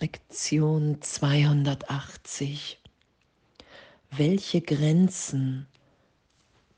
Lektion 280. Welche Grenzen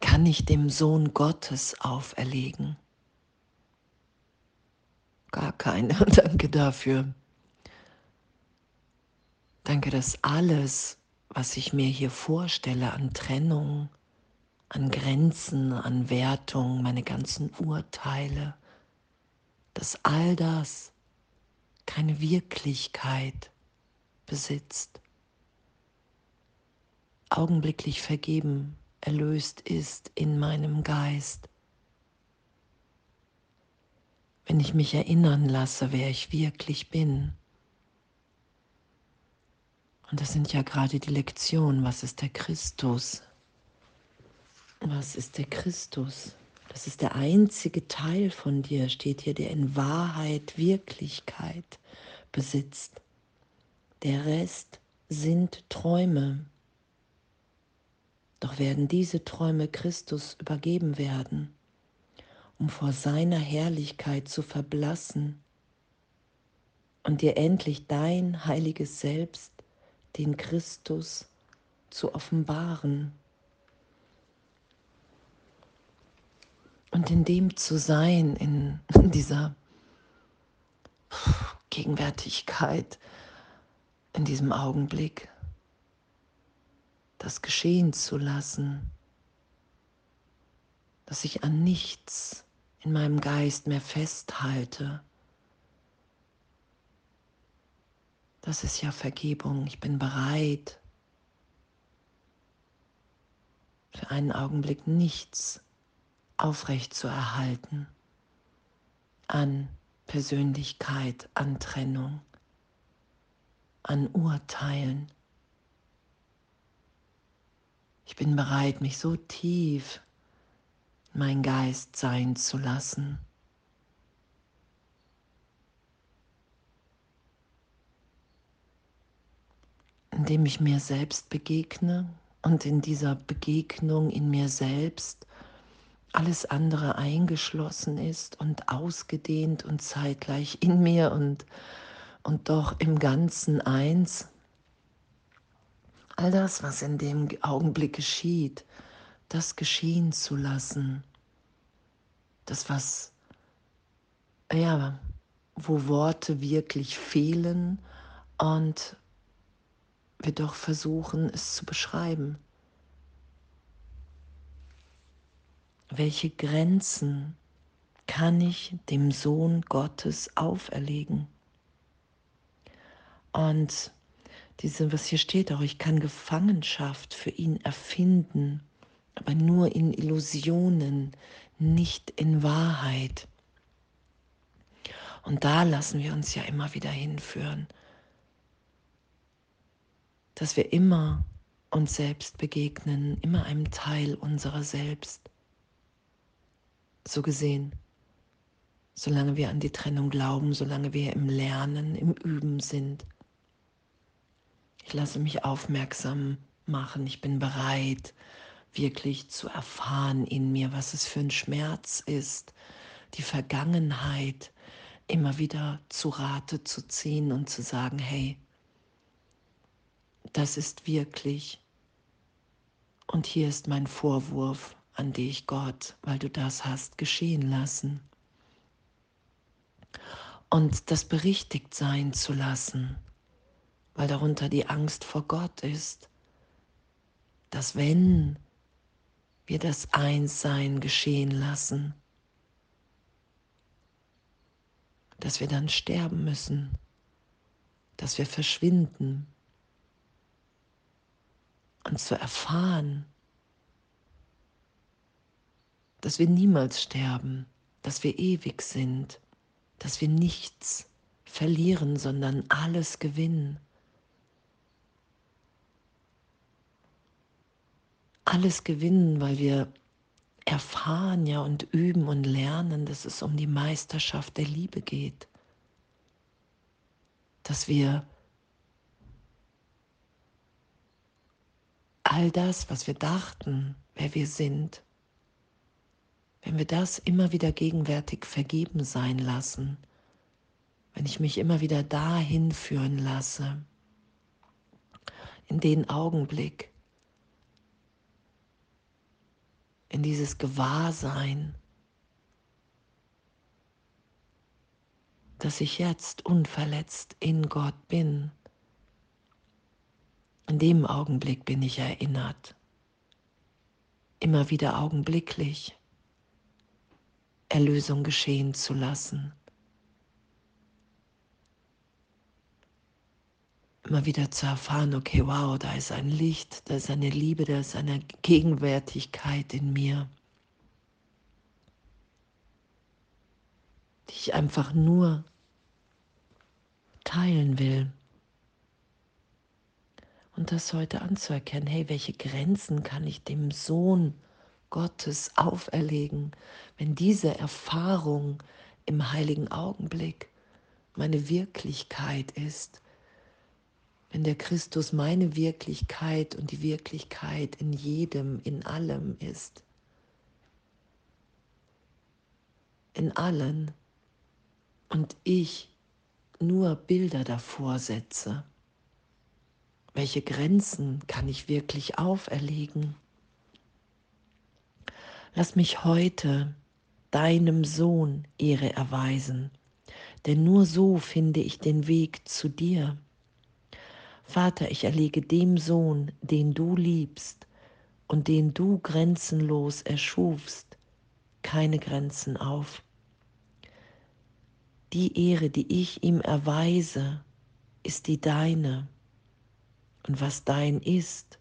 kann ich dem Sohn Gottes auferlegen? Gar keine. Danke dafür. Danke, dass alles, was ich mir hier vorstelle an Trennung, an Grenzen, an Wertung, meine ganzen Urteile, dass all das keine Wirklichkeit besitzt, augenblicklich vergeben, erlöst ist in meinem Geist. Wenn ich mich erinnern lasse, wer ich wirklich bin. Und das sind ja gerade die Lektionen, was ist der Christus? Was ist der Christus? Das ist der einzige Teil von dir, steht hier, der in Wahrheit Wirklichkeit besitzt. Der Rest sind Träume. Doch werden diese Träume Christus übergeben werden, um vor seiner Herrlichkeit zu verblassen und dir endlich dein heiliges Selbst, den Christus, zu offenbaren. Und in dem zu sein, in dieser Gegenwärtigkeit, in diesem Augenblick, das geschehen zu lassen, dass ich an nichts in meinem Geist mehr festhalte. Das ist ja Vergebung. Ich bin bereit, für einen Augenblick nichts aufrecht zu erhalten an Persönlichkeit, an Trennung, an Urteilen. Ich bin bereit, mich so tief mein Geist sein zu lassen. Indem ich mir selbst begegne und in dieser Begegnung in mir selbst alles andere eingeschlossen ist und ausgedehnt und zeitgleich in mir und, und doch im Ganzen eins. All das, was in dem Augenblick geschieht, das geschehen zu lassen. Das, was, ja, wo Worte wirklich fehlen und wir doch versuchen, es zu beschreiben. Welche Grenzen kann ich dem Sohn Gottes auferlegen? Und diese, was hier steht auch, ich kann Gefangenschaft für ihn erfinden, aber nur in Illusionen, nicht in Wahrheit. Und da lassen wir uns ja immer wieder hinführen, dass wir immer uns selbst begegnen, immer einem Teil unserer selbst so gesehen. Solange wir an die Trennung glauben, solange wir im Lernen, im Üben sind. Ich lasse mich aufmerksam machen. Ich bin bereit, wirklich zu erfahren in mir, was es für ein Schmerz ist, die Vergangenheit immer wieder zu Rate zu ziehen und zu sagen, hey, das ist wirklich und hier ist mein Vorwurf, an dich, Gott, weil du das hast geschehen lassen. Und das berichtigt sein zu lassen, weil darunter die Angst vor Gott ist, dass wenn wir das Einssein geschehen lassen, dass wir dann sterben müssen, dass wir verschwinden und zu erfahren, dass wir niemals sterben, dass wir ewig sind, dass wir nichts verlieren, sondern alles gewinnen. Alles gewinnen, weil wir erfahren ja und üben und lernen, dass es um die Meisterschaft der Liebe geht. Dass wir all das, was wir dachten, wer wir sind, wenn wir das immer wieder gegenwärtig vergeben sein lassen, wenn ich mich immer wieder dahin führen lasse, in den Augenblick, in dieses Gewahrsein, dass ich jetzt unverletzt in Gott bin. In dem Augenblick bin ich erinnert, immer wieder augenblicklich Erlösung geschehen zu lassen. Immer wieder zu erfahren, okay, wow, da ist ein Licht, da ist eine Liebe, da ist eine Gegenwärtigkeit in mir. die ich einfach nur teilen will. Und das heute anzuerkennen, hey, welche Grenzen kann ich dem Sohn Gottes auferlegen, wenn diese Erfahrung im heiligen Augenblick meine Wirklichkeit ist, wenn der Christus meine Wirklichkeit und die Wirklichkeit in jedem, in allem ist. In allen und ich nur Bilder davor setze, welche Grenzen kann ich wirklich auferlegen? Lass mich heute deinem Sohn Ehre erweisen, denn nur so finde ich den Weg zu dir. Vater, ich erlege dem Sohn, den du liebst und den du grenzenlos erschufst, keine Grenzen auf. Die Ehre, die ich ihm erweise, ist die deine. Und was dein ist,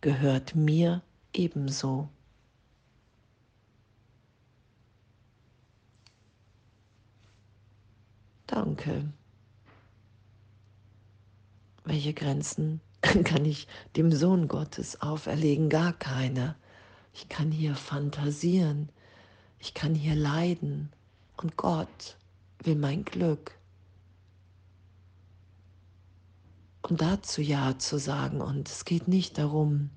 gehört mir ebenso. Danke. Welche Grenzen kann ich dem Sohn Gottes auferlegen? Gar keine. Ich kann hier fantasieren. Ich kann hier leiden. Und Gott will mein Glück. Und dazu Ja zu sagen. Und es geht nicht darum,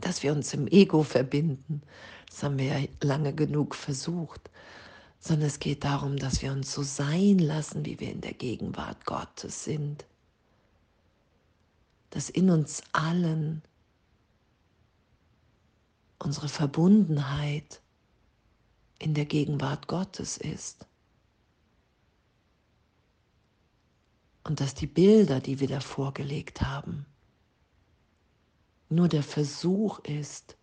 dass wir uns im Ego verbinden. Das haben wir ja lange genug versucht. Sondern es geht darum, dass wir uns so sein lassen, wie wir in der Gegenwart Gottes sind. Dass in uns allen unsere Verbundenheit in der Gegenwart Gottes ist. und dass die Bilder, die wir da vorgelegt haben, nur der Versuch ist,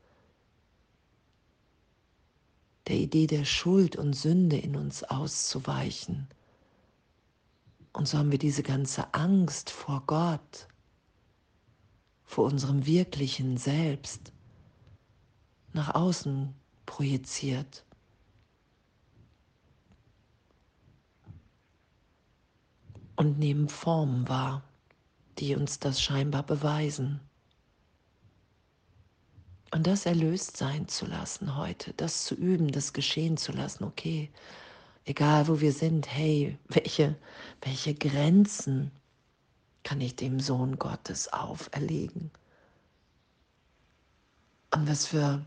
der Idee der Schuld und Sünde in uns auszuweichen. Und so haben wir diese ganze Angst vor Gott, vor unserem wirklichen Selbst nach außen projiziert. und nehmen Formen wahr, die uns das scheinbar beweisen. Und das erlöst sein zu lassen heute, das zu üben, das geschehen zu lassen, okay, egal wo wir sind, hey, welche, welche Grenzen kann ich dem Sohn Gottes auferlegen? Und was für,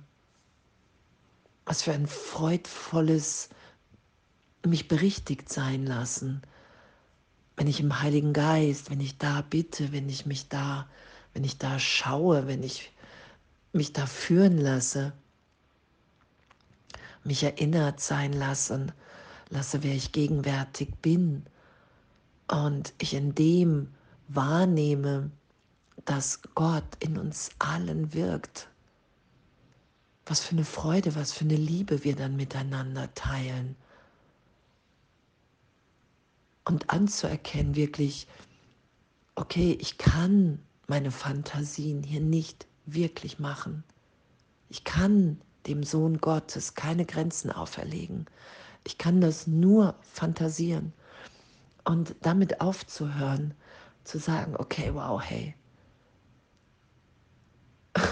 was für ein freudvolles mich berichtigt sein lassen, wenn ich im Heiligen Geist, wenn ich da bitte, wenn ich mich da, wenn ich da schaue, wenn ich mich da führen lasse, mich erinnert sein lassen, lasse, wer ich gegenwärtig bin und ich in dem wahrnehme, dass Gott in uns allen wirkt. Was für eine Freude, was für eine Liebe wir dann miteinander teilen und anzuerkennen, wirklich, okay, ich kann meine Fantasien hier nicht wirklich machen. Ich kann dem Sohn Gottes keine Grenzen auferlegen. Ich kann das nur fantasieren. Und damit aufzuhören, zu sagen, okay, wow, hey,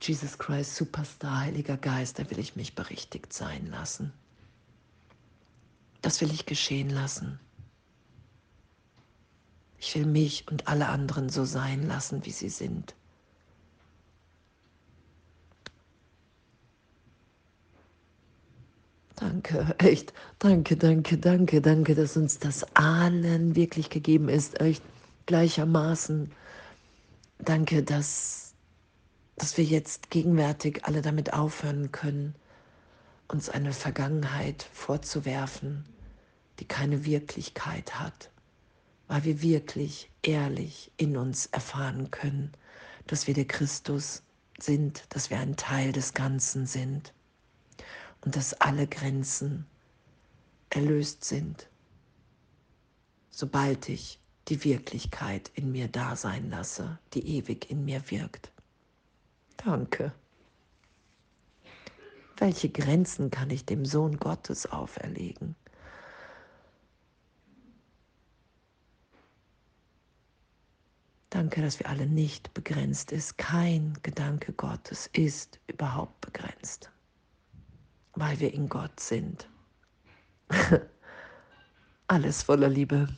Jesus Christ, Superstar, Heiliger Geist, da will ich mich berichtigt sein lassen. Das will ich geschehen lassen. Ich will mich und alle anderen so sein lassen, wie sie sind. Danke, echt. Danke, danke, danke, danke, dass uns das allen wirklich gegeben ist, echt gleichermaßen. Danke, dass, dass wir jetzt gegenwärtig alle damit aufhören können, uns eine Vergangenheit vorzuwerfen, die keine Wirklichkeit hat, weil wir wirklich ehrlich in uns erfahren können, dass wir der Christus sind, dass wir ein Teil des Ganzen sind und dass alle Grenzen erlöst sind, sobald ich die Wirklichkeit in mir da sein lasse, die ewig in mir wirkt. Danke. Welche Grenzen kann ich dem Sohn Gottes auferlegen? Danke, dass wir alle nicht begrenzt ist. Kein Gedanke Gottes ist überhaupt begrenzt weil wir in Gott sind. Alles voller Liebe.